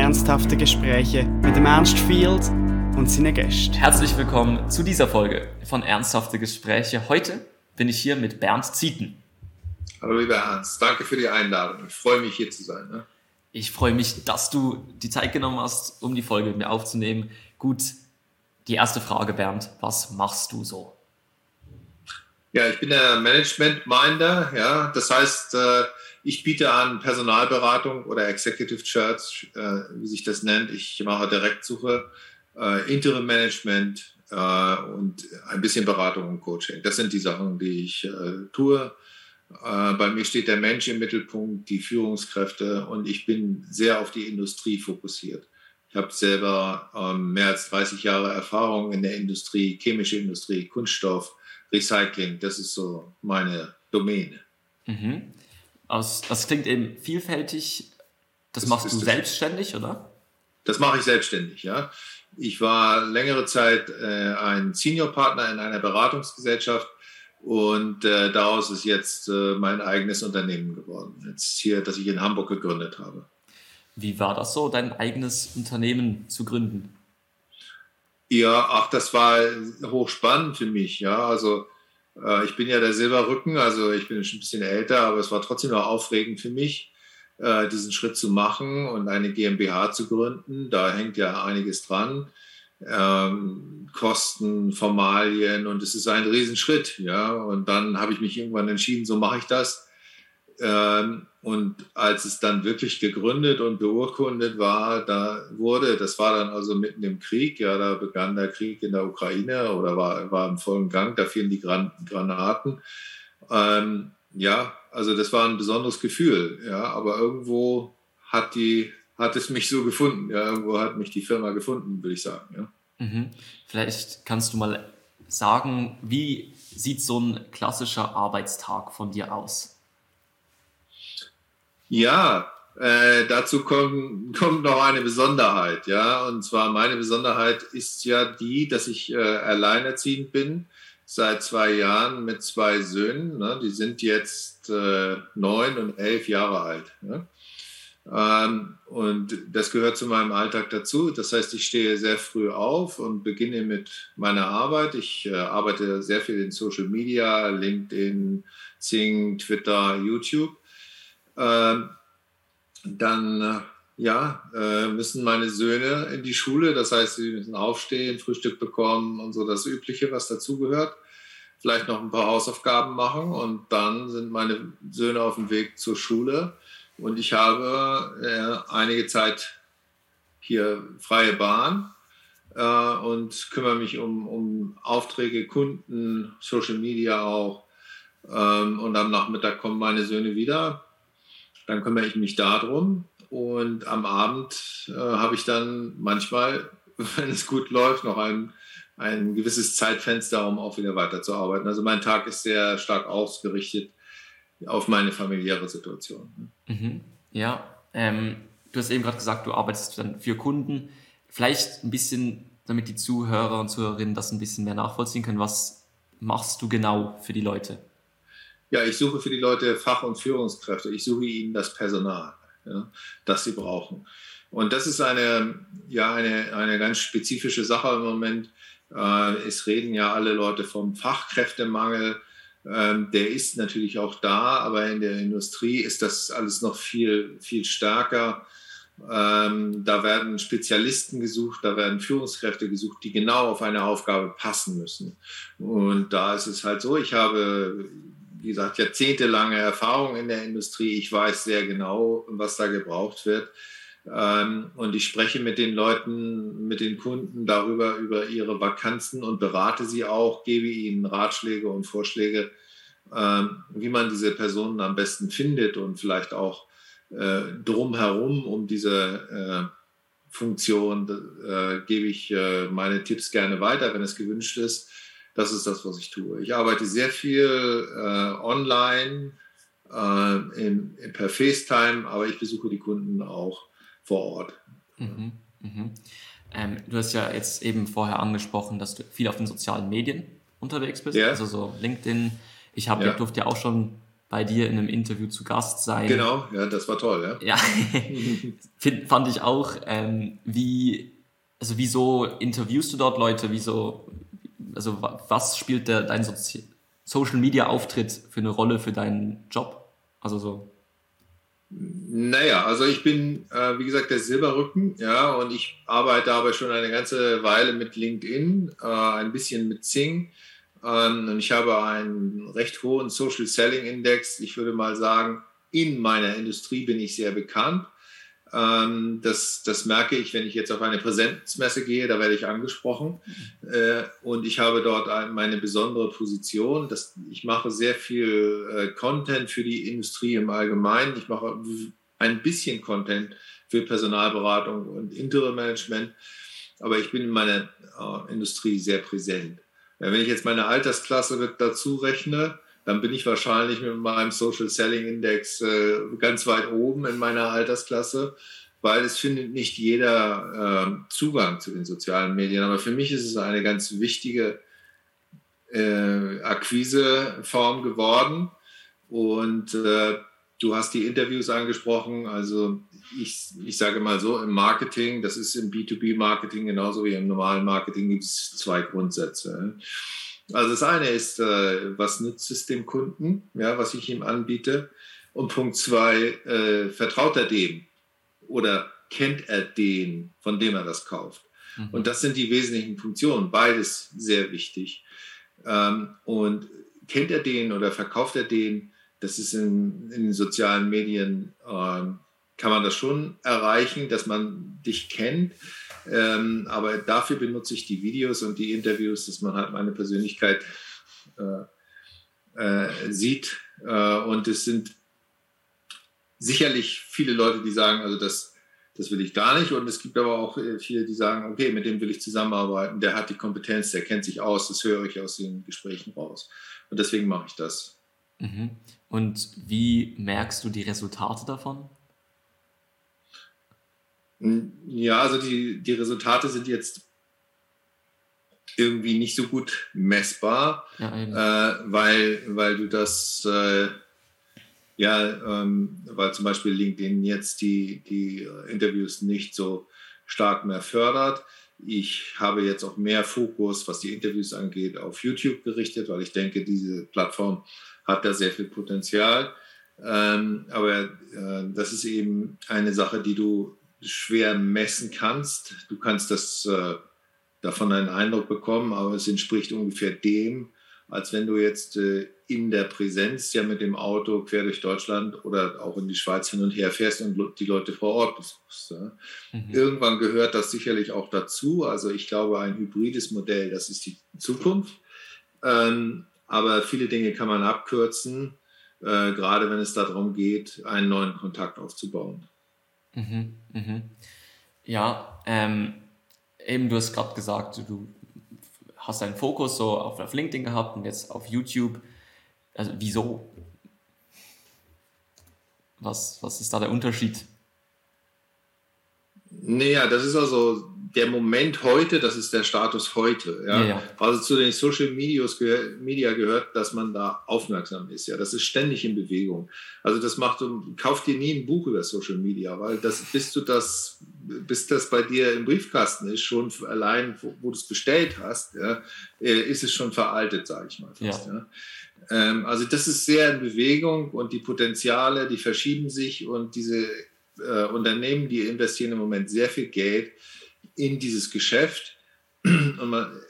ernsthafte Gespräche mit dem Ernst Field und seinen Gästen. Herzlich willkommen zu dieser Folge von Ernsthafte Gespräche. Heute bin ich hier mit Bernd Zieten. Hallo lieber Ernst, danke für die Einladung. Ich freue mich hier zu sein. Ne? Ich freue mich, dass du die Zeit genommen hast, um die Folge mit mir aufzunehmen. Gut, die erste Frage, Bernd, was machst du so? Ja, ich bin der Management-Minder. Ja, das heißt, äh, ich biete an Personalberatung oder Executive Search, äh, wie sich das nennt. Ich mache Direktsuche, äh, Interim Management und ein bisschen Beratung und Coaching. Das sind die Sachen, die ich tue. Bei mir steht der Mensch im Mittelpunkt, die Führungskräfte und ich bin sehr auf die Industrie fokussiert. Ich habe selber ähm, mehr als 30 Jahre Erfahrung in der Industrie, chemische Industrie, Kunststoff, Recycling, das ist so meine Domäne. Mhm. Aus, das klingt eben vielfältig. Das, das machst du selbstständig, oder? Das mache ich selbstständig, ja. Ich war längere Zeit äh, ein Seniorpartner in einer Beratungsgesellschaft und äh, daraus ist jetzt äh, mein eigenes Unternehmen geworden. Jetzt hier, das ich in Hamburg gegründet habe. Wie war das so, dein eigenes Unternehmen zu gründen? Ja, ach, das war hochspannend für mich. Ja, also äh, ich bin ja der Silberrücken, also ich bin schon ein bisschen älter, aber es war trotzdem noch aufregend für mich, äh, diesen Schritt zu machen und eine GmbH zu gründen. Da hängt ja einiges dran. Ähm, Kosten, Formalien und es ist ein Riesenschritt. Ja, und dann habe ich mich irgendwann entschieden, so mache ich das. Ähm, und als es dann wirklich gegründet und beurkundet war, da wurde, das war dann also mitten im Krieg, ja, da begann der Krieg in der Ukraine oder war, war im vollen Gang, da fielen die Gran Granaten. Ähm, ja, also das war ein besonderes Gefühl, ja, aber irgendwo hat die, hat es mich so gefunden, ja, irgendwo hat mich die Firma gefunden, würde ich sagen, ja. Mhm. Vielleicht kannst du mal sagen, wie sieht so ein klassischer Arbeitstag von dir aus? Ja, äh, dazu kommt, kommt noch eine Besonderheit, ja. Und zwar meine Besonderheit ist ja die, dass ich äh, alleinerziehend bin seit zwei Jahren mit zwei Söhnen. Ne? Die sind jetzt äh, neun und elf Jahre alt. Ne? Ähm, und das gehört zu meinem Alltag dazu. Das heißt, ich stehe sehr früh auf und beginne mit meiner Arbeit. Ich äh, arbeite sehr viel in Social Media, LinkedIn, Zing, Twitter, YouTube. Ähm, dann äh, ja, äh, müssen meine Söhne in die Schule, das heißt, sie müssen aufstehen, Frühstück bekommen und so das Übliche, was dazugehört. Vielleicht noch ein paar Hausaufgaben machen und dann sind meine Söhne auf dem Weg zur Schule und ich habe äh, einige Zeit hier freie Bahn und kümmere mich um, um Aufträge, Kunden, Social Media auch. Ähm, und am Nachmittag kommen meine Söhne wieder dann kümmere ich mich darum. Und am Abend äh, habe ich dann manchmal, wenn es gut läuft, noch ein, ein gewisses Zeitfenster, um auch wieder weiterzuarbeiten. Also mein Tag ist sehr stark ausgerichtet auf meine familiäre Situation. Mhm. Ja, ähm, du hast eben gerade gesagt, du arbeitest dann für Kunden. Vielleicht ein bisschen, damit die Zuhörer und Zuhörerinnen das ein bisschen mehr nachvollziehen können, was machst du genau für die Leute? Ja, ich suche für die Leute Fach- und Führungskräfte. Ich suche ihnen das Personal, ja, das sie brauchen. Und das ist eine, ja, eine, eine ganz spezifische Sache im Moment. Äh, es reden ja alle Leute vom Fachkräftemangel. Ähm, der ist natürlich auch da, aber in der Industrie ist das alles noch viel, viel stärker. Ähm, da werden Spezialisten gesucht, da werden Führungskräfte gesucht, die genau auf eine Aufgabe passen müssen. Und da ist es halt so, ich habe wie gesagt, jahrzehntelange Erfahrung in der Industrie. Ich weiß sehr genau, was da gebraucht wird. Ähm, und ich spreche mit den Leuten, mit den Kunden darüber, über ihre Vakanzen und berate sie auch, gebe ihnen Ratschläge und Vorschläge, ähm, wie man diese Personen am besten findet und vielleicht auch äh, drumherum um diese äh, Funktion äh, gebe ich meine Tipps gerne weiter, wenn es gewünscht ist. Das ist das, was ich tue. Ich arbeite sehr viel äh, online, äh, in, in, per FaceTime, aber ich besuche die Kunden auch vor Ort. Mhm, mhm. Ähm, du hast ja jetzt eben vorher angesprochen, dass du viel auf den sozialen Medien unterwegs bist, yeah. also so LinkedIn. Ich habe, yeah. durfte ja auch schon bei dir in einem Interview zu Gast sein. Genau, ja, das war toll, ja. Ja, Find, fand ich auch. Ähm, wie, also wieso interviewst du dort Leute? Wieso, also was spielt der, dein Sozi Social Media Auftritt für eine Rolle für deinen Job? Also so. Naja, also ich bin, äh, wie gesagt, der Silberrücken, ja, und ich arbeite aber schon eine ganze Weile mit LinkedIn, äh, ein bisschen mit Zing. Ähm, und ich habe einen recht hohen Social Selling Index. Ich würde mal sagen, in meiner Industrie bin ich sehr bekannt. Ähm, das, das merke ich, wenn ich jetzt auf eine Präsenzmesse gehe, da werde ich angesprochen. Äh, und ich habe dort meine besondere Position. Das, ich mache sehr viel äh, Content für die Industrie im Allgemeinen. Ich mache ein bisschen Content für Personalberatung und Interim Management. Aber ich bin in meiner äh, Industrie sehr präsent. Wenn ich jetzt meine Altersklasse dazu rechne, dann bin ich wahrscheinlich mit meinem Social Selling Index äh, ganz weit oben in meiner Altersklasse, weil es findet nicht jeder äh, Zugang zu den sozialen Medien. Aber für mich ist es eine ganz wichtige äh, Akquiseform geworden. Und äh, du hast die Interviews angesprochen. Also ich, ich sage mal so, im Marketing, das ist im B2B-Marketing genauso wie im normalen Marketing, gibt es zwei Grundsätze. Also das eine ist, äh, was nützt es dem Kunden, ja, was ich ihm anbiete. Und Punkt zwei, äh, vertraut er dem oder kennt er den, von dem er das kauft. Mhm. Und das sind die wesentlichen Funktionen, beides sehr wichtig. Ähm, und kennt er den oder verkauft er den, das ist in, in den sozialen Medien, äh, kann man das schon erreichen, dass man dich kennt. Ähm, aber dafür benutze ich die Videos und die Interviews, dass man halt meine Persönlichkeit äh, äh, sieht. Äh, und es sind sicherlich viele Leute, die sagen, also das, das will ich gar nicht. Und es gibt aber auch äh, viele, die sagen, okay, mit dem will ich zusammenarbeiten. Der hat die Kompetenz, der kennt sich aus. Das höre ich aus den Gesprächen raus. Und deswegen mache ich das. Mhm. Und wie merkst du die Resultate davon? Ja, also die, die Resultate sind jetzt irgendwie nicht so gut messbar, ja, äh, weil, weil du das, äh, ja, ähm, weil zum Beispiel LinkedIn jetzt die, die Interviews nicht so stark mehr fördert. Ich habe jetzt auch mehr Fokus, was die Interviews angeht, auf YouTube gerichtet, weil ich denke, diese Plattform hat da sehr viel Potenzial. Ähm, aber äh, das ist eben eine Sache, die du schwer messen kannst. Du kannst das äh, davon einen Eindruck bekommen, aber es entspricht ungefähr dem, als wenn du jetzt äh, in der Präsenz ja mit dem Auto quer durch Deutschland oder auch in die Schweiz hin und her fährst und die Leute vor Ort besuchst. Ja. Mhm. Irgendwann gehört das sicherlich auch dazu. Also ich glaube, ein hybrides Modell, das ist die Zukunft. Ähm, aber viele Dinge kann man abkürzen, äh, gerade wenn es darum geht, einen neuen Kontakt aufzubauen. Mhm, mhm. Ja, ähm, eben du hast gerade gesagt, du hast deinen Fokus so auf, auf LinkedIn gehabt und jetzt auf YouTube. Also wieso? Was, was ist da der Unterschied? Naja, das ist also der Moment heute, das ist der Status heute. Ja? Ja, ja. Also zu den Social Medias gehör, Media gehört, dass man da aufmerksam ist. Ja, das ist ständig in Bewegung. Also das macht, kauf dir nie ein Buch über Social Media, weil das, bis du das, bis das bei dir im Briefkasten ist, schon allein, wo, wo du es bestellt hast, ja, äh, ist es schon veraltet, sage ich mal. Fast, ja. Ähm, also das ist sehr in Bewegung und die Potenziale, die verschieben sich und diese äh, Unternehmen, die investieren im Moment sehr viel Geld in dieses Geschäft. Und man,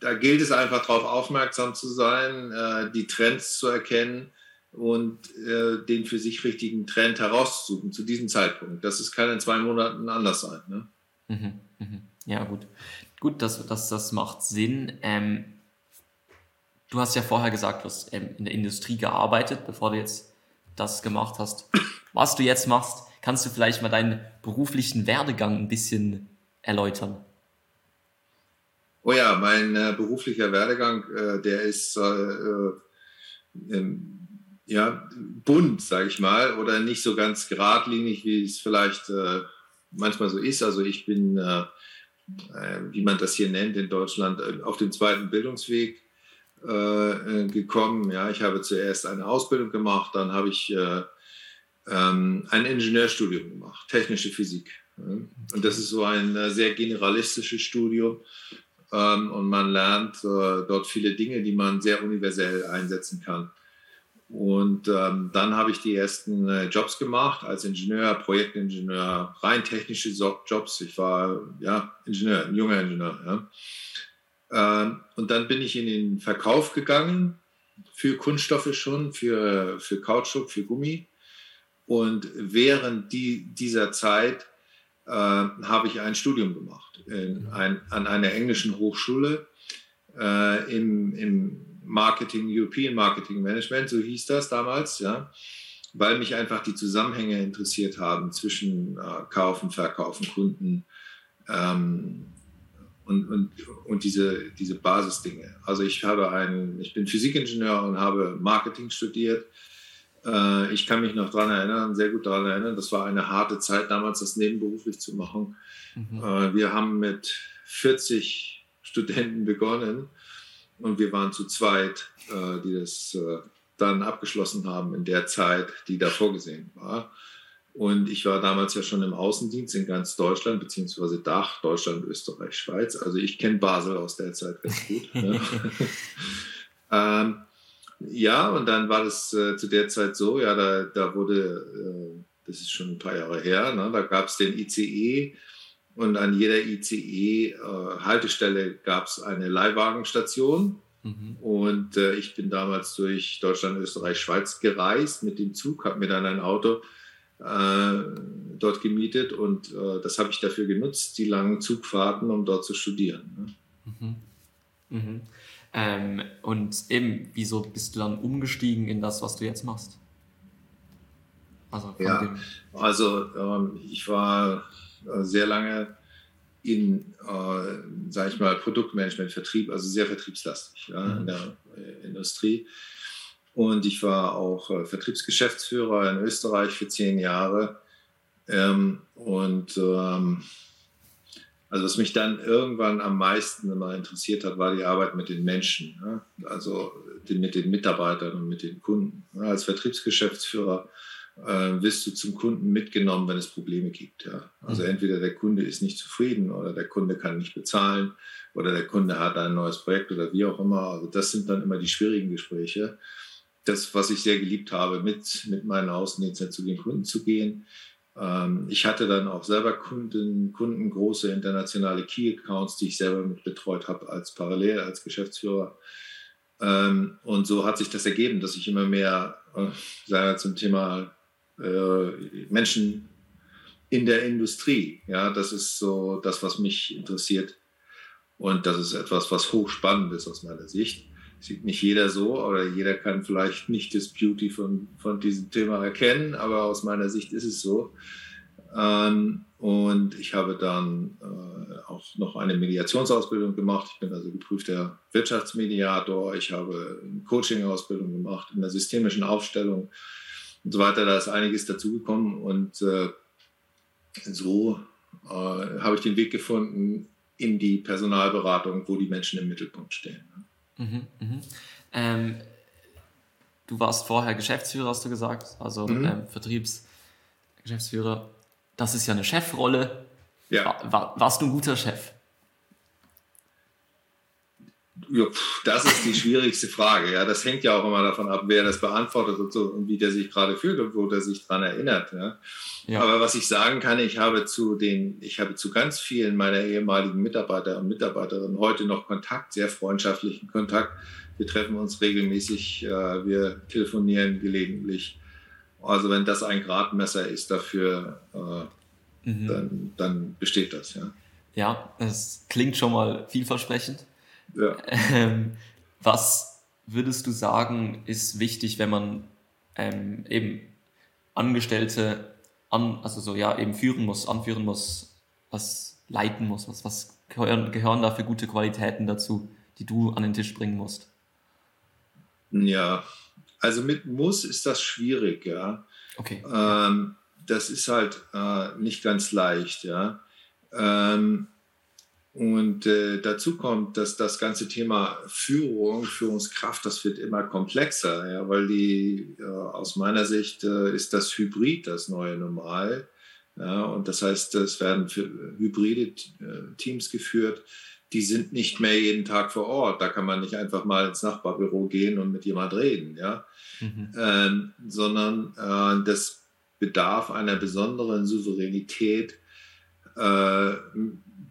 da gilt es einfach darauf aufmerksam zu sein, äh, die Trends zu erkennen und äh, den für sich richtigen Trend herauszusuchen zu diesem Zeitpunkt. Das ist kann in zwei Monaten anders sein. Ne? Mhm, mhm. Ja, gut. Gut, das, das, das macht Sinn. Ähm, du hast ja vorher gesagt, du hast ähm, in der Industrie gearbeitet, bevor du jetzt das gemacht hast. Was du jetzt machst, kannst du vielleicht mal deinen beruflichen Werdegang ein bisschen erläutern? Oh ja, mein äh, beruflicher Werdegang, äh, der ist äh, äh ähm, ja, bunt, sage ich mal, oder nicht so ganz geradlinig, wie es vielleicht äh, manchmal so ist. Also ich bin, äh, wie man das hier nennt in Deutschland, auf dem zweiten Bildungsweg gekommen. Ja, ich habe zuerst eine Ausbildung gemacht, dann habe ich äh, ähm, ein Ingenieurstudium gemacht, technische Physik. Und das ist so ein äh, sehr generalistisches Studium. Ähm, und man lernt äh, dort viele Dinge, die man sehr universell einsetzen kann. Und ähm, dann habe ich die ersten äh, Jobs gemacht als Ingenieur, Projektingenieur, rein technische Jobs. Ich war ja Ingenieur, ein junger Ingenieur. Ja. Ähm, und dann bin ich in den Verkauf gegangen für Kunststoffe schon, für, für Kautschuk, für Gummi. Und während die, dieser Zeit äh, habe ich ein Studium gemacht in ein, an einer englischen Hochschule äh, im, im Marketing, European Marketing Management, so hieß das damals, ja, weil mich einfach die Zusammenhänge interessiert haben zwischen äh, Kaufen, Verkaufen, Kunden ähm, und, und, und diese, diese Basisdinge. Also ich habe ein, ich bin Physikingenieur und habe Marketing studiert. Äh, ich kann mich noch daran erinnern, sehr gut daran erinnern, das war eine harte Zeit damals, das nebenberuflich zu machen. Mhm. Äh, wir haben mit 40 Studenten begonnen und wir waren zu zweit, äh, die das äh, dann abgeschlossen haben in der Zeit, die da vorgesehen war. Und ich war damals ja schon im Außendienst in ganz Deutschland, beziehungsweise Dach, Deutschland, Österreich, Schweiz. Also ich kenne Basel aus der Zeit ganz gut. ja. ähm, ja, und dann war das äh, zu der Zeit so, ja, da, da wurde, äh, das ist schon ein paar Jahre her, ne, da gab es den ICE und an jeder ICE-Haltestelle äh, gab es eine Leihwagenstation. Mhm. Und äh, ich bin damals durch Deutschland, Österreich, Schweiz gereist mit dem Zug, habe mir dann ein Auto äh, dort gemietet und äh, das habe ich dafür genutzt, die langen Zugfahrten, um dort zu studieren. Ne? Mhm. Mhm. Ähm, und eben, wieso bist du dann umgestiegen in das, was du jetzt machst? Also, ja, also ähm, ich war äh, sehr lange in, äh, sage ich mal, Produktmanagement, Vertrieb, also sehr vertriebslastig ja, mhm. in der äh, Industrie. Und ich war auch äh, Vertriebsgeschäftsführer in Österreich für zehn Jahre. Ähm, und ähm, also was mich dann irgendwann am meisten immer interessiert hat, war die Arbeit mit den Menschen, ne? also mit den Mitarbeitern und mit den Kunden. Als Vertriebsgeschäftsführer äh, wirst du zum Kunden mitgenommen, wenn es Probleme gibt. Ja? Also mhm. entweder der Kunde ist nicht zufrieden oder der Kunde kann nicht bezahlen oder der Kunde hat ein neues Projekt oder wie auch immer. Also das sind dann immer die schwierigen Gespräche. Das, was ich sehr geliebt habe, mit, mit meinen Außendiensten zu den Kunden zu gehen. Ähm, ich hatte dann auch selber Kunden, Kunden, große internationale Key-Accounts, die ich selber mit betreut habe als parallel, als Geschäftsführer. Ähm, und so hat sich das ergeben, dass ich immer mehr äh, zum Thema äh, Menschen in der Industrie. Ja, das ist so das, was mich interessiert. Und das ist etwas, was hochspannend ist aus meiner Sicht. Sieht nicht jeder so, oder jeder kann vielleicht nicht das Beauty von, von diesem Thema erkennen, aber aus meiner Sicht ist es so. Ähm, und ich habe dann äh, auch noch eine Mediationsausbildung gemacht. Ich bin also geprüfter Wirtschaftsmediator. Ich habe eine Coaching-Ausbildung gemacht in der systemischen Aufstellung und so weiter. Da ist einiges dazugekommen und äh, so äh, habe ich den Weg gefunden in die Personalberatung, wo die Menschen im Mittelpunkt stehen. Mhm, mh. ähm, du warst vorher Geschäftsführer, hast du gesagt, also mhm. ähm, Vertriebsgeschäftsführer. Das ist ja eine Chefrolle. Ja. War, war, warst du ein guter Chef? Ja, das ist die schwierigste Frage. Ja, das hängt ja auch immer davon ab, wer das beantwortet und, so, und wie der sich gerade fühlt und wo der sich daran erinnert. Ja. ja. Aber was ich sagen kann, ich habe zu den, ich habe zu ganz vielen meiner ehemaligen Mitarbeiter und Mitarbeiterinnen heute noch Kontakt, sehr freundschaftlichen Kontakt. Wir treffen uns regelmäßig, äh, wir telefonieren gelegentlich. Also wenn das ein Gradmesser ist dafür, äh, mhm. dann, dann besteht das. Ja. ja, das klingt schon mal vielversprechend. Ja. Ähm, was würdest du sagen, ist wichtig, wenn man ähm, eben Angestellte an, also so ja eben führen muss, anführen muss, was leiten muss, was, was gehören, gehören da für gute Qualitäten dazu, die du an den Tisch bringen musst? Ja, also mit muss ist das schwierig, ja. Okay. Ähm, das ist halt äh, nicht ganz leicht, ja. Ähm, Und äh, dazu kommt, dass das ganze Thema Führung, Führungskraft, das wird immer komplexer, ja, weil die äh, aus meiner Sicht äh, ist das Hybrid das neue Normal. Ja, und das heißt, es werden hybride äh, Teams geführt, die sind nicht mehr jeden Tag vor Ort. Da kann man nicht einfach mal ins Nachbarbüro gehen und mit jemand reden, ja, mhm. ähm, sondern äh, das bedarf einer besonderen Souveränität äh,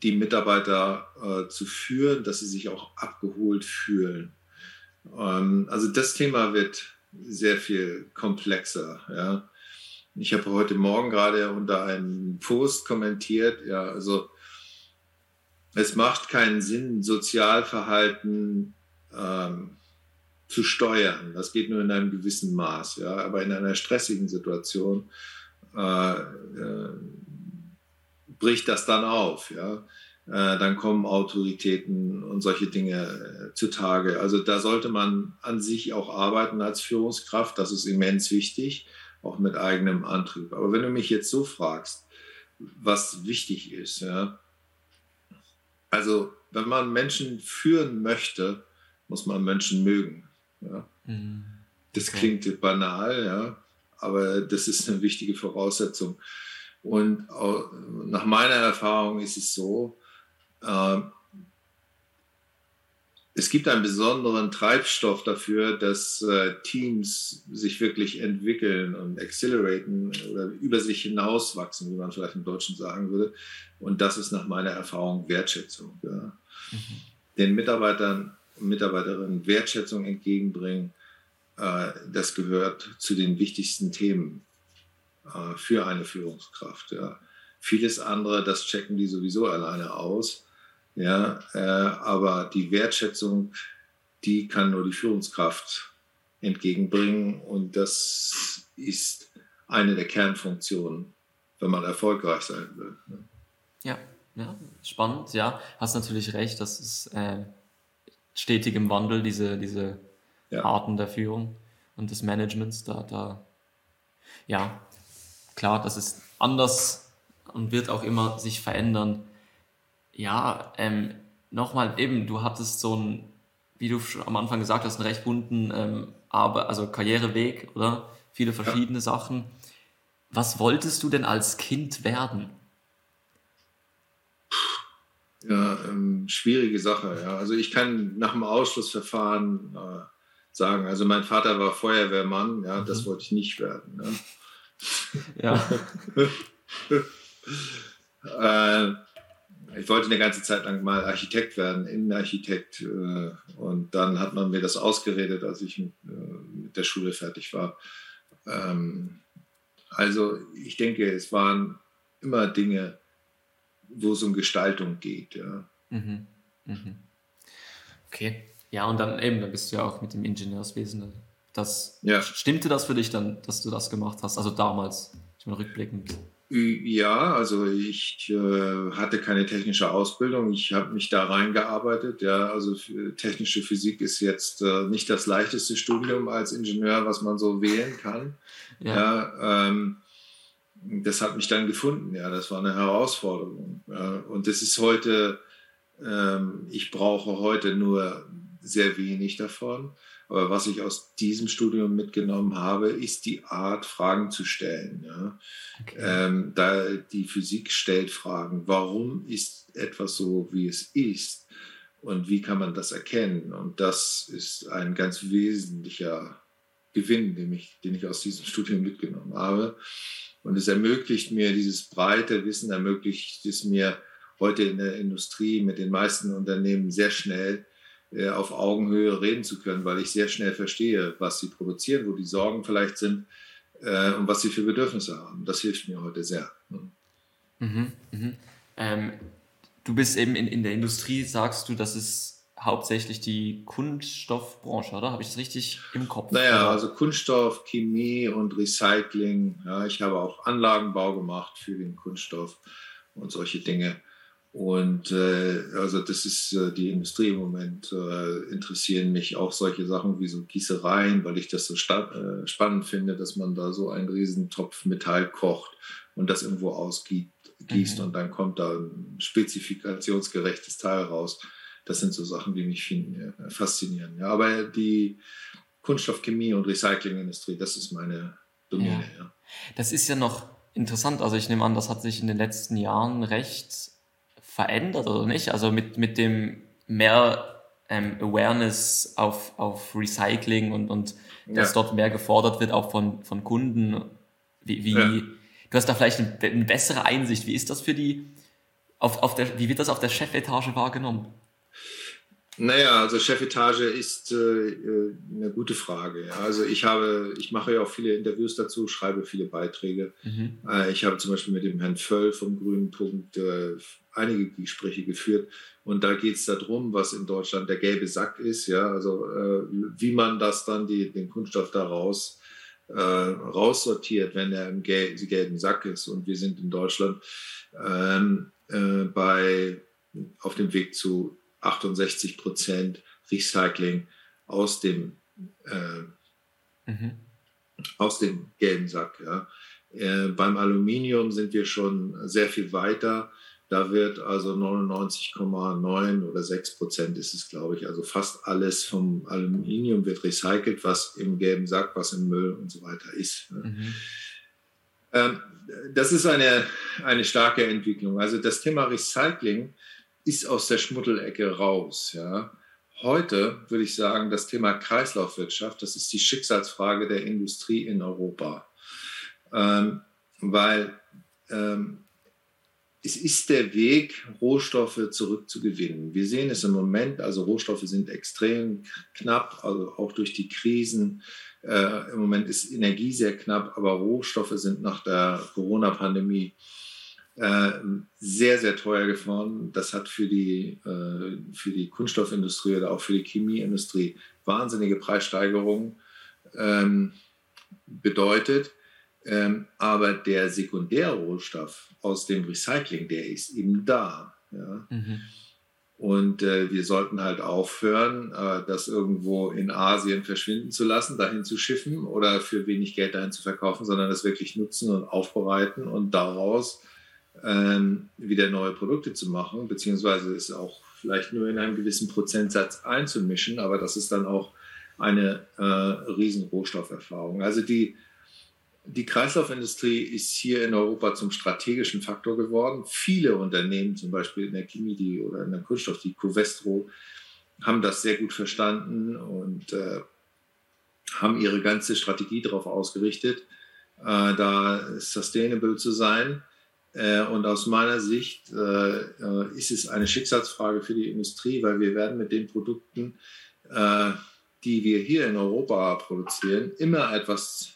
die Mitarbeiter äh, zu führen, dass sie sich auch abgeholt fühlen. Ähm, also das Thema wird sehr viel komplexer. Ja. Ich habe heute Morgen gerade unter einem Post kommentiert, ja, also es macht keinen Sinn, Sozialverhalten ähm, zu steuern. Das geht nur in einem gewissen Maß, ja. Aber in einer stressigen Situation äh, äh, bricht das dann auf. Ja? Äh, dann kommen Autoritäten und solche Dinge äh, zutage. Also da sollte man an sich auch arbeiten als Führungskraft. Das ist immens wichtig, auch mit eigenem Antrieb. Aber wenn du mich jetzt so fragst, was wichtig ist, ja, also wenn man Menschen führen möchte, muss man Menschen mögen. Ja. Mhm. Das klingt banal, ja, aber das ist eine wichtige Voraussetzung. Und nach meiner Erfahrung ist es so, äh, es gibt einen besonderen Treibstoff dafür, dass äh, Teams sich wirklich entwickeln und acceleraten oder über sich hinauswachsen, wie man vielleicht im Deutschen sagen würde. Und das ist nach meiner Erfahrung Wertschätzung. Ja. Mhm. Den Mitarbeitern und Mitarbeiterinnen Wertschätzung entgegenbringen, äh, das gehört zu den wichtigsten Themen äh, für eine Führungskraft. Ja. Vieles andere, das checken die sowieso alleine aus. Ja, äh, aber die Wertschätzung, die kann nur die Führungskraft entgegenbringen. Und das ist eine der Kernfunktionen, wenn man erfolgreich sein will. Ne. Ja, ja spannend. Ja, hast natürlich recht, das ist äh, stetig im Wandel, diese, diese ja. Arten der Führung und des Managements. Da, da, ja, klar, das ist anders und wird auch immer sich verändern. Ja, ähm, nochmal eben, du hattest so ein, wie du schon am Anfang gesagt hast, einen recht bunten ähm, aber, also Karriereweg, oder? Viele verschiedene ja. Sachen. Was wolltest du denn als Kind werden? Ja, ähm, schwierige Sache. Ja. Also ich kann nach dem Ausschlussverfahren äh, sagen, also mein Vater war Feuerwehrmann, ja, mhm. das wollte ich nicht werden. Ja. Ja. äh, ich wollte eine ganze Zeit lang mal Architekt werden, Innenarchitekt. Äh, und dann hat man mir das ausgeredet, als ich mit, äh, mit der Schule fertig war. Ähm, also ich denke, es waren immer Dinge, wo es um Gestaltung geht. Ja. Mhm. Mhm. Okay. Ja, und dann eben, da bist du ja auch mit dem Ingenieurswesen das, ja. Stimmte das für dich dann, dass du das gemacht hast? Also damals, ich meine rückblickend. Ja, also ich äh, hatte keine technische Ausbildung. Ich habe mich da reingearbeitet. Ja, also technische Physik ist jetzt äh, nicht das leichteste Studium als Ingenieur, was man so wählen kann. Ja. ja ähm, das hat mich dann gefunden. Ja, das war eine Herausforderung. Ja, und das ist heute, ähm, ich brauche heute nur sehr wenig davon. Aber was ich aus diesem Studium mitgenommen habe, ist die Art, Fragen zu stellen. Ja. Okay. Ähm, da die Physik stellt Fragen, warum ist etwas so, wie es ist? Und wie kann man das erkennen? Und das ist ein ganz wesentlicher Gewinn, den ich, den ich aus diesem Studium mitgenommen habe. Und es ermöglicht mir, dieses breite Wissen ermöglicht es mir, heute in der Industrie mit den meisten Unternehmen sehr schnell äh, auf Augenhöhe reden zu können, weil ich sehr schnell verstehe, was sie produzieren, wo die Sorgen vielleicht sind äh, und was sie für Bedürfnisse haben. Das hilft mir heute sehr. Mhm, mhm. Ähm, du bist eben in, in der Industrie, sagst du, das ist hauptsächlich die Kunststoffbranche, oder? Habe ich das richtig im Kopf? Naja, oder? also Kunststoff, Chemie und Recycling. Ja, ich habe auch Anlagenbau gemacht für den Kunststoff und solche Dinge. Und äh, also das ist äh, die Industrie im Moment, äh, interessieren mich auch solche Sachen wie so Gießereien, weil ich das so äh, spannend finde, dass man da so einen riesen Topf Metall kocht und das irgendwo ausgießt mhm. und dann kommt da ein spezifikationsgerechtes Teil raus. Das sind so Sachen, die mich äh, faszinieren. Ja, aber die Kunststoffchemie und Recyclingindustrie, das ist meine Domäne. Ja. ja. Das ist ja noch interessant. Also ich nehme an, das hat sich in den letzten Jahren recht verändert oder nicht? Also mit, mit dem mehr ähm, Awareness auf, auf Recycling und, und dass ja. dort mehr gefordert wird, auch von, von Kunden. Wie, wie ja. du hast da vielleicht eine, eine, bessere Einsicht. Wie ist das für die, auf, auf der, wie wird das auf der Chefetage wahrgenommen? Naja, also Chefetage ist äh, äh, eine gute Frage. Also ich habe, ich mache ja auch viele Interviews dazu, schreibe viele Beiträge. Mhm. Äh, ich habe zum Beispiel mit dem Herrn Völl vom Grünen Punkt äh, einige Gespräche geführt. Und da geht es darum, was in Deutschland der gelbe Sack ist, ja, also äh, wie man das dann, die, den Kunststoff daraus äh, raussortiert, wenn er im gel gelben Sack ist. Und wir sind in Deutschland ähm, äh, bei, auf dem Weg zu 68 Prozent Recycling aus dem, äh, mhm. aus dem gelben Sack. Ja. Äh, beim Aluminium sind wir schon sehr viel weiter. Da wird also 99,9 oder 6 Prozent ist es, glaube ich. Also fast alles vom Aluminium wird recycelt, was im gelben Sack, was im Müll und so weiter ist. Mhm. Ähm, das ist eine, eine starke Entwicklung. Also das Thema Recycling ist aus der Schmuddelecke raus. Ja. Heute würde ich sagen, das Thema Kreislaufwirtschaft, das ist die Schicksalsfrage der Industrie in Europa. Ähm, weil ähm, es ist der Weg, Rohstoffe zurückzugewinnen. Wir sehen es im Moment, also Rohstoffe sind extrem knapp, also auch durch die Krisen. Äh, Im Moment ist Energie sehr knapp, aber Rohstoffe sind nach der Corona-Pandemie äh, sehr, sehr teuer geworden. Das hat für die, äh, für die Kunststoffindustrie oder auch für die Chemieindustrie wahnsinnige Preissteigerungen ähm, bedeutet. Ähm, aber der Sekundärrohstoff aus dem Recycling, der ist eben da. Ja? Mhm. Und äh, wir sollten halt aufhören, äh, das irgendwo in Asien verschwinden zu lassen, dahin zu schiffen oder für wenig Geld dahin zu verkaufen, sondern das wirklich nutzen und aufbereiten und daraus ähm, wieder neue Produkte zu machen, beziehungsweise es auch vielleicht nur in einem gewissen Prozentsatz einzumischen, aber das ist dann auch eine äh, riesen Rohstofferfahrung. Also die, die Kreislaufindustrie ist hier in Europa zum strategischen Faktor geworden. Viele Unternehmen, zum Beispiel in der Chemie die, oder in der Kunststoff, die Covestro, haben das sehr gut verstanden und äh, haben ihre ganze Strategie darauf ausgerichtet, äh, da sustainable zu sein. Äh, und aus meiner Sicht äh, äh, ist es eine Schicksalsfrage für die Industrie, weil wir werden mit den Produkten, äh, die wir hier in Europa produzieren, immer etwas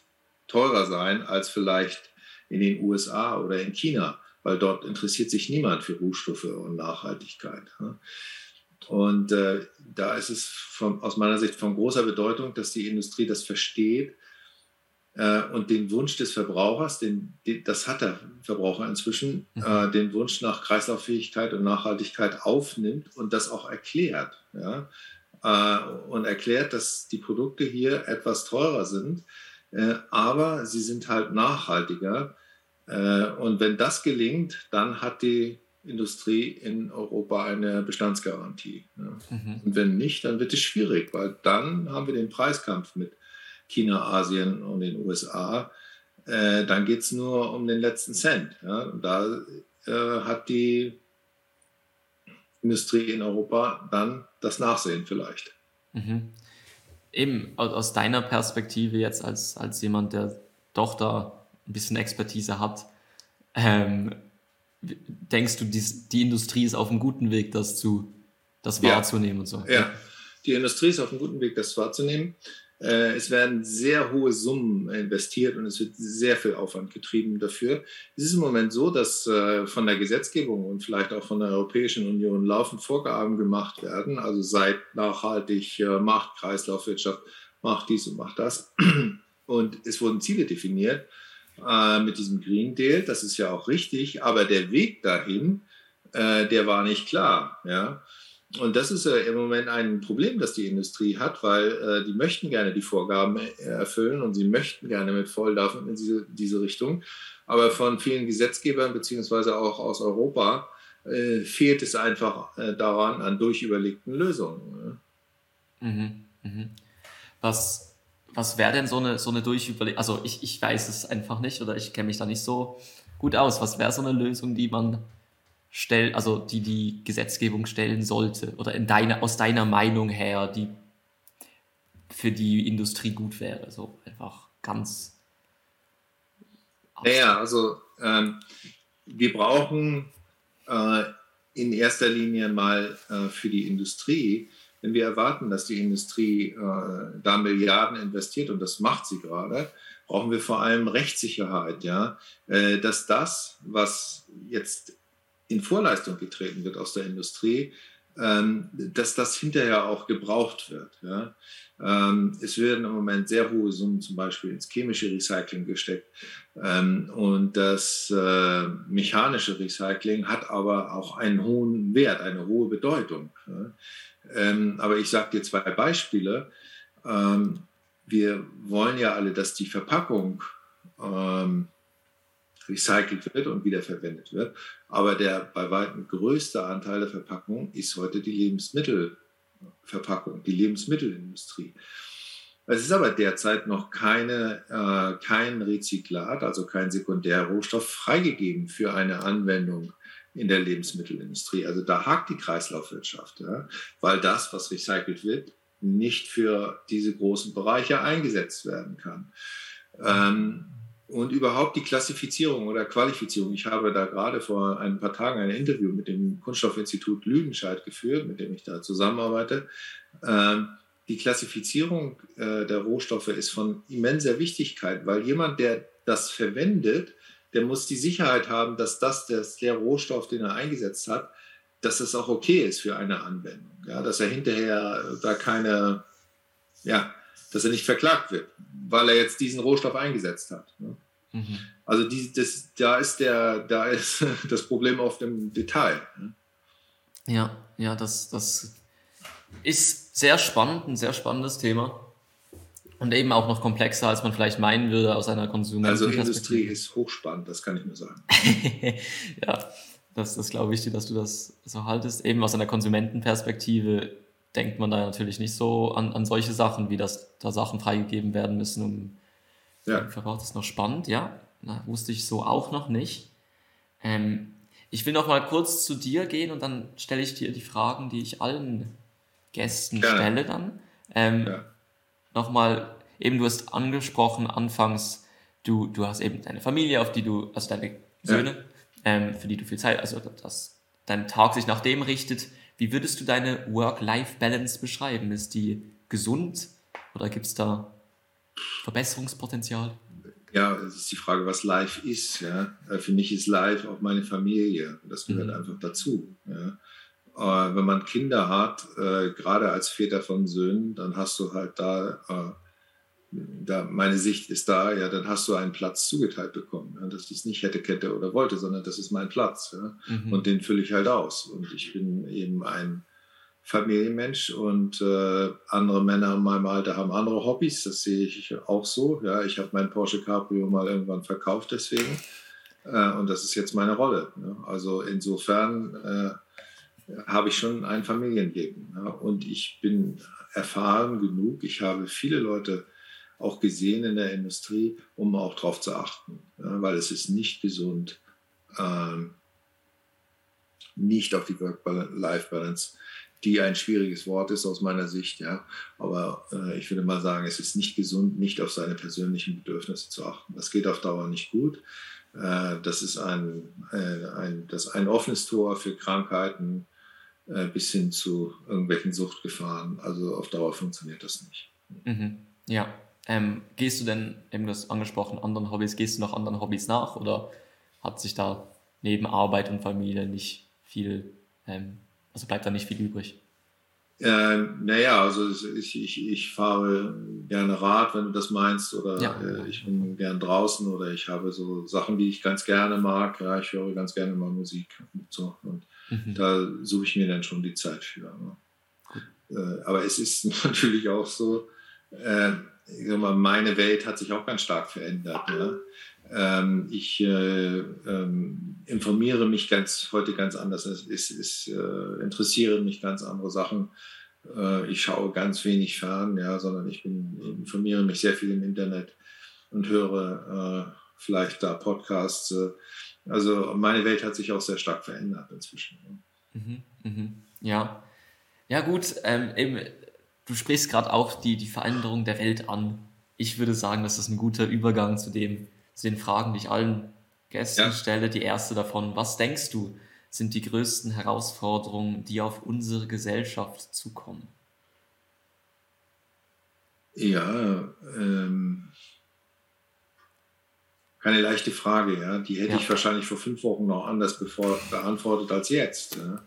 teurer sein als vielleicht in den USA oder in China, weil dort interessiert sich niemand für Rohstoffe und Nachhaltigkeit. Und äh, da ist es von, aus meiner Sicht von großer Bedeutung, dass die Industrie das versteht äh, und den Wunsch des Verbrauchers, den, den, das hat der Verbraucher inzwischen, mhm. äh, den Wunsch nach Kreislauffähigkeit und Nachhaltigkeit aufnimmt und das auch erklärt. Ja? Äh, und erklärt, dass die Produkte hier etwas teurer sind äh, aber sie sind halt nachhaltiger. Äh, und wenn das gelingt, dann hat die Industrie in Europa eine Bestandsgarantie. Mhm. Und wenn nicht, dann wird es schwierig, weil dann haben wir den Preiskampf mit China, Asien und den USA. Äh, dann geht es nur um den letzten Cent. Und da hat die Industrie in Europa dann das Nachsehen vielleicht. Mhm eben aus deiner Perspektive jetzt als, als jemand, der doch da ein bisschen Expertise hat, ähm, denkst du, die, die Industrie ist auf einem guten Weg, das zu das wahrzunehmen ja. und so? Ja, die Industrie ist auf einem guten Weg, das wahrzunehmen. Äh, es werden sehr hohe Summen investiert und es wird sehr viel Aufwand getrieben dafür. Es ist im Moment so, dass äh, von der Gesetzgebung und vielleicht auch von der Europäischen Union laufend Vorgaben gemacht werden. Also seid nachhaltig, äh, macht Kreislaufwirtschaft, macht dies und macht das. Und es wurden Ziele definiert mit diesem Green Deal. Das ist ja auch richtig, aber der Weg dahin der war nicht klar. Ja? Und das ist im Moment ein Problem, das die Industrie hat, weil äh, die möchten gerne die Vorgaben äh, erfüllen und sie möchten gerne mit Volllaufen in diese, diese Richtung. Aber von vielen Gesetzgebern beziehungsweise auch aus Europa äh, fehlt es einfach äh, daran an durchüberlegten Lösungen. Mhm, mhm. Was, was wäre denn so eine, so eine Durchüberlegung? Also ich, ich weiß es einfach nicht oder ich kenne mich da nicht so gut aus. Was wäre so eine Lösung, die man stell, also die die Gesetzgebung stellen sollte oder in deiner, aus deiner Meinung her, die für die Industrie gut wäre? So einfach ganz. Naja, also ähm, wir brauchen äh, in erster Linie mal äh, für die Industrie, wenn wir erwarten, dass die Industrie äh, da Milliarden investiert und das macht sie gerade, brauchen wir vor allem Rechtssicherheit, ja, äh, dass das, was jetzt in Vorleistung getreten wird aus der Industrie, ähm, dass das hinterher auch gebraucht wird. Ja. Ähm, es werden im Moment sehr hohe Summen zum Beispiel ins chemische Recycling gesteckt ähm, und das äh, mechanische Recycling hat aber auch einen hohen Wert, eine hohe Bedeutung. Aber ich sage dir zwei Beispiele. wir wollen ja alle, dass die Verpackung recycelt wird und wiederverwendet wird. Aber der bei weitem größte Anteil der Verpackung ist heute die Lebensmittelverpackung, die Lebensmittelindustrie. Es ist aber derzeit noch keine, äh, kein Rezyklat, also kein Sekundärrohstoff freigegeben für eine Anwendung in der Lebensmittelindustrie. Also da hakt die Kreislaufwirtschaft, ja, weil das, was recycelt wird, nicht für diese großen Bereiche eingesetzt werden kann. Ähm, und überhaupt die Klassifizierung oder Qualifizierung. Ich habe da gerade vor ein paar Tagen ein Interview mit dem Kunststoffinstitut Lüdenscheid geführt, mit dem ich da zusammenarbeite. Ähm, die Klassifizierung äh, der Rohstoffe ist von immenser Wichtigkeit, weil jemand, der das verwendet, der muss die Sicherheit haben, dass das der Rohstoff, den er eingesetzt hat, dass das auch okay ist für eine Anwendung. Ja, dass er hinterher da keine, ja, dass er nicht verklagt wird, weil er jetzt diesen Rohstoff eingesetzt hat. Ne? Mhm. Also die, das, da ist der, da ist das Problem auf dem Detail. Ne? Ja, ja, das, das ist sehr spannend, ein sehr spannendes Thema. Und eben auch noch komplexer, als man vielleicht meinen würde aus einer Konsumentenperspektive. Also Industrie ist hochspannend, das kann ich nur sagen. ja, das, das glaube ich dir, dass du das so haltest. Eben aus einer Konsumentenperspektive denkt man da natürlich nicht so an, an solche Sachen, wie dass da Sachen freigegeben werden müssen, um ja. Verbrauch. Das ist noch spannend, ja. Da wusste ich so auch noch nicht. Ähm, ich will noch mal kurz zu dir gehen und dann stelle ich dir die Fragen, die ich allen Gästen Gerne. stelle dann. Ähm, ja. Nochmal, eben du hast angesprochen anfangs, du, du hast eben deine Familie, auf die du, also deine Söhne, ja. ähm, für die du viel Zeit, also dass dein Tag sich nach dem richtet. Wie würdest du deine Work-Life-Balance beschreiben? Ist die gesund oder gibt es da Verbesserungspotenzial? Ja, es ist die Frage, was live ist. Ja? Äh, für mich ist live auch meine Familie. Das gehört mhm. einfach dazu. Ja? Äh, wenn man Kinder hat, äh, gerade als Väter von Söhnen, dann hast du halt da da, meine Sicht ist da, ja, dann hast du einen Platz zugeteilt bekommen. Ja, dass ich es nicht hätte, kette oder wollte, sondern das ist mein Platz. Ja, mhm. Und den fülle ich halt aus. Und ich bin eben ein Familienmensch und äh, andere Männer in meinem Alter haben andere Hobbys. Das sehe ich auch so. Ja, ich habe meinen Porsche Cabrio mal irgendwann verkauft deswegen. Äh, und das ist jetzt meine Rolle. Ne? Also insofern äh, habe ich schon ein Familienleben. Ja? Und ich bin erfahren genug. Ich habe viele Leute auch gesehen in der Industrie, um auch darauf zu achten, ja, weil es ist nicht gesund, ähm, nicht auf die Work-Life-Balance, die ein schwieriges Wort ist aus meiner Sicht, ja, aber äh, ich würde mal sagen, es ist nicht gesund, nicht auf seine persönlichen Bedürfnisse zu achten. Das geht auf Dauer nicht gut. Äh, das ist ein, äh, ein, das ein offenes Tor für Krankheiten äh, bis hin zu irgendwelchen Suchtgefahren. Also auf Dauer funktioniert das nicht. Mhm. Ja, ähm, gehst du denn, eben das angesprochen, anderen Hobbys, gehst du noch anderen Hobbys nach oder hat sich da neben Arbeit und Familie nicht viel, ähm, also bleibt da nicht viel übrig? Ähm, naja, also ich, ich, ich fahre gerne Rad, wenn du das meinst, oder ja. äh, ich bin gern draußen oder ich habe so Sachen, die ich ganz gerne mag. Ja, ich höre ganz gerne mal Musik und so. Und Mhm. Da suche ich mir dann schon die Zeit für. Ne? Äh, aber es ist natürlich auch so, äh, mal, meine Welt hat sich auch ganz stark verändert. Ne? Ähm, ich äh, ähm, informiere mich ganz, heute ganz anders. Es, es, äh, interessieren mich ganz andere Sachen. Äh, ich schaue ganz wenig fern, ja, sondern ich bin, informiere mich sehr viel im Internet und höre äh, vielleicht da Podcasts. Also meine Welt hat sich auch sehr stark verändert inzwischen. Mhm, mh. Ja, ja gut. Ähm, eben, du sprichst gerade auch die, die Veränderung der Welt an. Ich würde sagen, das ist ein guter Übergang zu dem, zu den Fragen, die ich allen Gästen ja. stelle. Die erste davon, was denkst du, sind die größten Herausforderungen, die auf unsere Gesellschaft zukommen? Ja, ähm, keine leichte Frage, ja. Die hätte ja. ich wahrscheinlich vor fünf Wochen noch anders beantwortet als jetzt. Ja?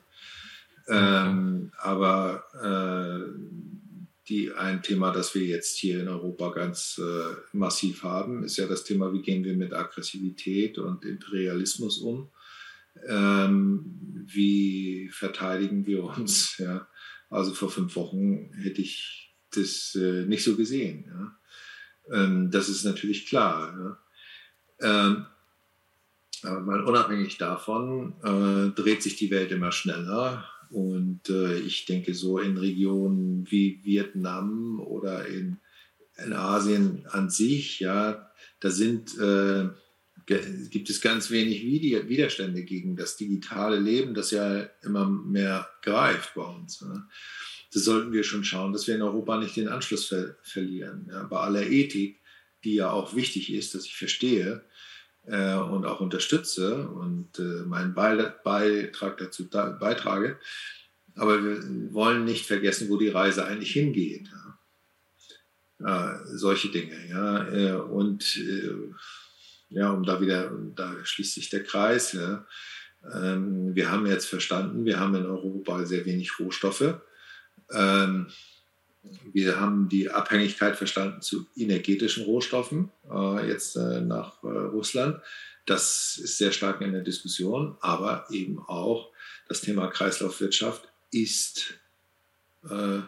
Ähm, aber äh, die, ein Thema, das wir jetzt hier in Europa ganz äh, massiv haben, ist ja das Thema, wie gehen wir mit Aggressivität und Imperialismus um? Ähm, wie verteidigen wir uns? Ja? Also vor fünf Wochen hätte ich das äh, nicht so gesehen. Ja? Ähm, das ist natürlich klar. Ja? Ähm, aber mal unabhängig davon äh, dreht sich die Welt immer schneller. Und äh, ich denke, so in Regionen wie Vietnam oder in, in Asien an sich, ja, da sind, äh, gibt es ganz wenig Widerstände gegen das digitale Leben, das ja immer mehr greift bei uns. Ne? Das sollten wir schon schauen, dass wir in Europa nicht den Anschluss ver verlieren. Ja? Bei aller Ethik, die ja auch wichtig ist, dass ich verstehe, äh, und auch unterstütze und äh, meinen Beitrag dazu da, beitrage. Aber wir wollen nicht vergessen, wo die Reise eigentlich hingeht. Ja. Äh, solche Dinge. Ja. Äh, und äh, ja, um da wieder, da schließt sich der Kreis. Ja. Ähm, wir haben jetzt verstanden, wir haben in Europa sehr wenig Rohstoffe. Ähm, wir haben die Abhängigkeit verstanden zu energetischen Rohstoffen, äh, jetzt äh, nach äh, Russland. Das ist sehr stark in der Diskussion, aber eben auch das Thema Kreislaufwirtschaft ist, äh,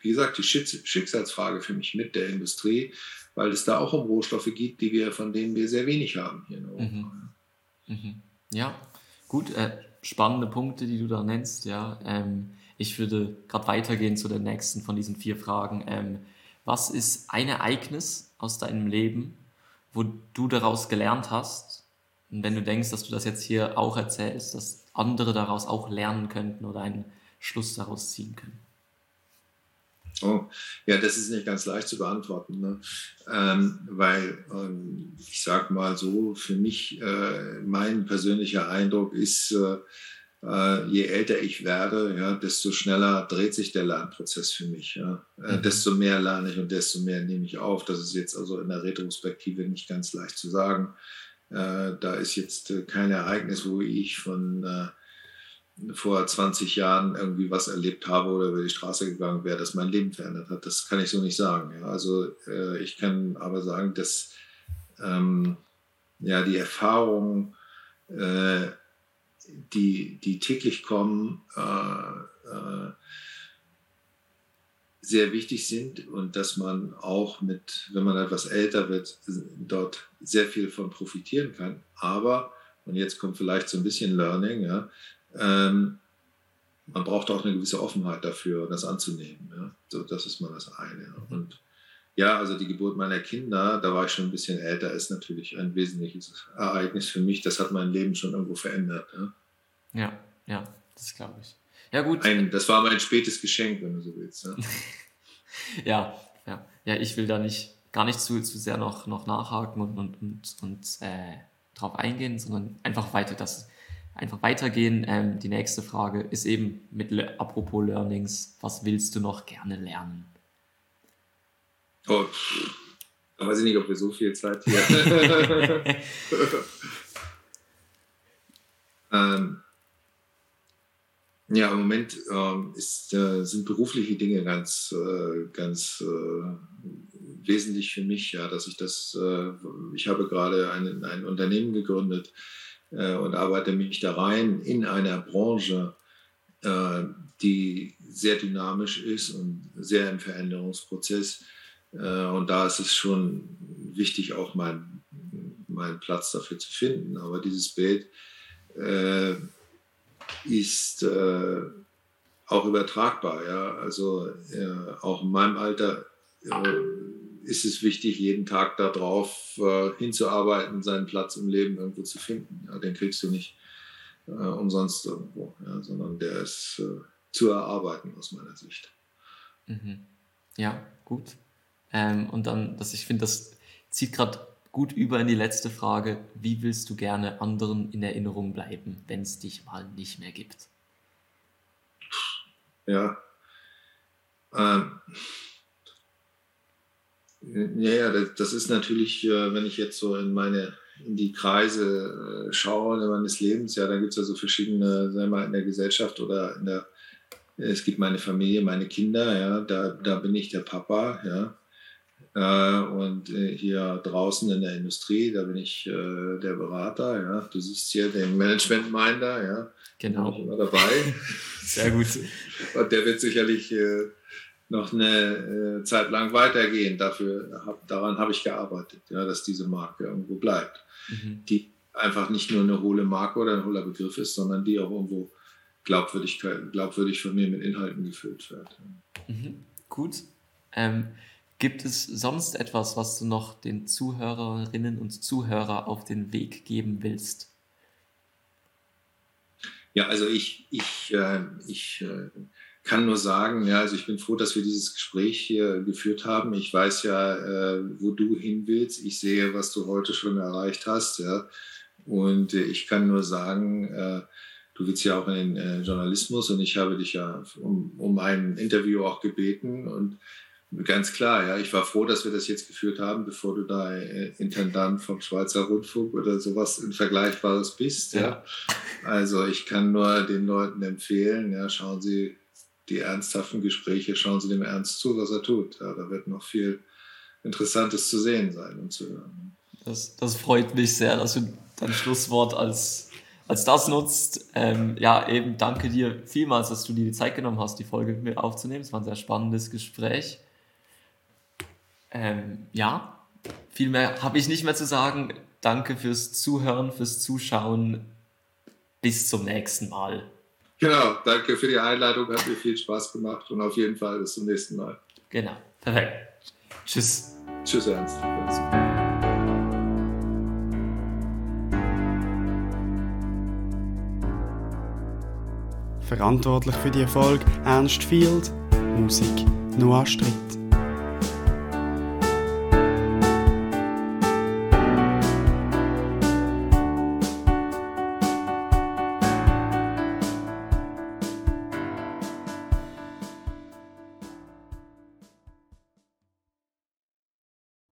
wie gesagt, die Schicksalsfrage für mich mit der Industrie, weil es da auch um Rohstoffe geht, die wir, von denen wir sehr wenig haben hier in Europa. Mhm. Mhm. Ja, gut, äh, spannende Punkte, die du da nennst, ja. Ähm, ich würde gerade weitergehen zu der nächsten von diesen vier Fragen. Ähm, was ist ein Ereignis aus deinem Leben, wo du daraus gelernt hast? Und wenn du denkst, dass du das jetzt hier auch erzählst, dass andere daraus auch lernen könnten oder einen Schluss daraus ziehen können. Oh, ja, das ist nicht ganz leicht zu beantworten, ne? ähm, weil ähm, ich sage mal so, für mich, äh, mein persönlicher Eindruck ist, äh, äh, je älter ich werde, ja, desto schneller dreht sich der Lernprozess für mich. Ja. Äh, mhm. Desto mehr lerne ich und desto mehr nehme ich auf. Das ist jetzt also in der Retrospektive nicht ganz leicht zu sagen. Äh, da ist jetzt äh, kein Ereignis, wo ich von äh, vor 20 Jahren irgendwie was erlebt habe oder über die Straße gegangen wäre, das mein Leben verändert hat. Das kann ich so nicht sagen. Ja. Also äh, ich kann aber sagen, dass ähm, ja, die Erfahrung die, die täglich kommen, äh, äh, sehr wichtig sind und dass man auch mit, wenn man etwas älter wird, dort sehr viel von profitieren kann. Aber, und jetzt kommt vielleicht so ein bisschen Learning, ja, ähm, man braucht auch eine gewisse Offenheit dafür, das anzunehmen. Ja. So, das ist mal das eine. Und ja, also die Geburt meiner Kinder, da war ich schon ein bisschen älter, ist natürlich ein wesentliches Ereignis für mich. Das hat mein Leben schon irgendwo verändert. Ja, ja, ja das glaube ich. Ja, gut. Ein, das war mein spätes Geschenk, wenn du so willst. Ja, ja, ja, ja, ich will da nicht gar nicht zu, zu sehr noch, noch nachhaken und, und, und, und äh, drauf eingehen, sondern einfach weiter das einfach weitergehen. Ähm, die nächste Frage ist eben mit apropos Learnings, was willst du noch gerne lernen? Oh, da weiß ich nicht, ob wir so viel Zeit hier. ähm, ja, im Moment ähm, ist, äh, sind berufliche Dinge ganz, äh, ganz äh, wesentlich für mich, ja, dass ich das, äh, ich habe gerade ein, ein Unternehmen gegründet, äh, und arbeite mich da rein in einer Branche, äh, die sehr dynamisch ist und sehr im Veränderungsprozess. Äh, und da ist es schon wichtig, auch meinen mein Platz dafür zu finden. Aber dieses Bild äh, ist äh, auch übertragbar. Ja? Also äh, auch in meinem Alter äh, ist es wichtig, jeden Tag darauf äh, hinzuarbeiten, seinen Platz im Leben irgendwo zu finden. Ja? Den kriegst du nicht umsonst irgendwo, ja? sondern der ist zu erarbeiten aus meiner Sicht. Mhm. Ja, gut. Ähm, und dann, dass ich finde, das zieht gerade gut über in die letzte Frage. Wie willst du gerne anderen in Erinnerung bleiben, wenn es dich mal nicht mehr gibt? Ja. Ähm. Ja, das ist natürlich, äh, wenn ich jetzt so in meine in die Kreise äh, schaue meines Lebens, ja, da gibt es ja so verschiedene, wir mal, in der Gesellschaft oder in der, es gibt meine Familie, meine Kinder, ja, da, da bin ich der Papa, ja. Äh, und äh, hier draußen in der Industrie, da bin ich äh, der Berater. Ja. Du siehst hier den Management-Minder, ja. Genau. Bin ich immer dabei. Sehr gut. und der wird sicherlich noch eine Zeit lang weitergehen. Dafür, hab, daran habe ich gearbeitet, ja, dass diese Marke irgendwo bleibt. Mhm. Die einfach nicht nur eine hohle Marke oder ein hohler Begriff ist, sondern die auch irgendwo glaubwürdig, glaubwürdig von mir mit Inhalten gefüllt wird. Mhm. Gut. Ähm, Gibt es sonst etwas, was du noch den Zuhörerinnen und Zuhörern auf den Weg geben willst? Ja, also ich, ich, äh, ich äh, kann nur sagen, ja, also ich bin froh, dass wir dieses Gespräch hier geführt haben. Ich weiß ja, äh, wo du hin willst. Ich sehe, was du heute schon erreicht hast, ja. Und äh, ich kann nur sagen, äh, du willst ja auch in den äh, Journalismus und ich habe dich ja um, um ein Interview auch gebeten und Ganz klar, ja. Ich war froh, dass wir das jetzt geführt haben, bevor du da äh, Intendant vom Schweizer Rundfunk oder sowas in Vergleichbares bist. Ja. ja. Also ich kann nur den Leuten empfehlen, ja, schauen Sie die ernsthaften Gespräche, schauen Sie dem ernst zu, was er tut. Ja, da wird noch viel Interessantes zu sehen sein und zu hören. Das, das freut mich sehr, dass du dein Schlusswort als, als das nutzt. Ähm, ja, eben danke dir vielmals, dass du dir die Zeit genommen hast, die Folge mit mir aufzunehmen. Es war ein sehr spannendes Gespräch. Ähm, ja, viel mehr habe ich nicht mehr zu sagen. Danke fürs Zuhören, fürs Zuschauen. Bis zum nächsten Mal. Genau, danke für die Einladung, hat mir viel Spaß gemacht und auf jeden Fall bis zum nächsten Mal. Genau, perfekt. Tschüss. Tschüss, Ernst. Verantwortlich für die Erfolg Ernst Field, Musik Noah Stritt.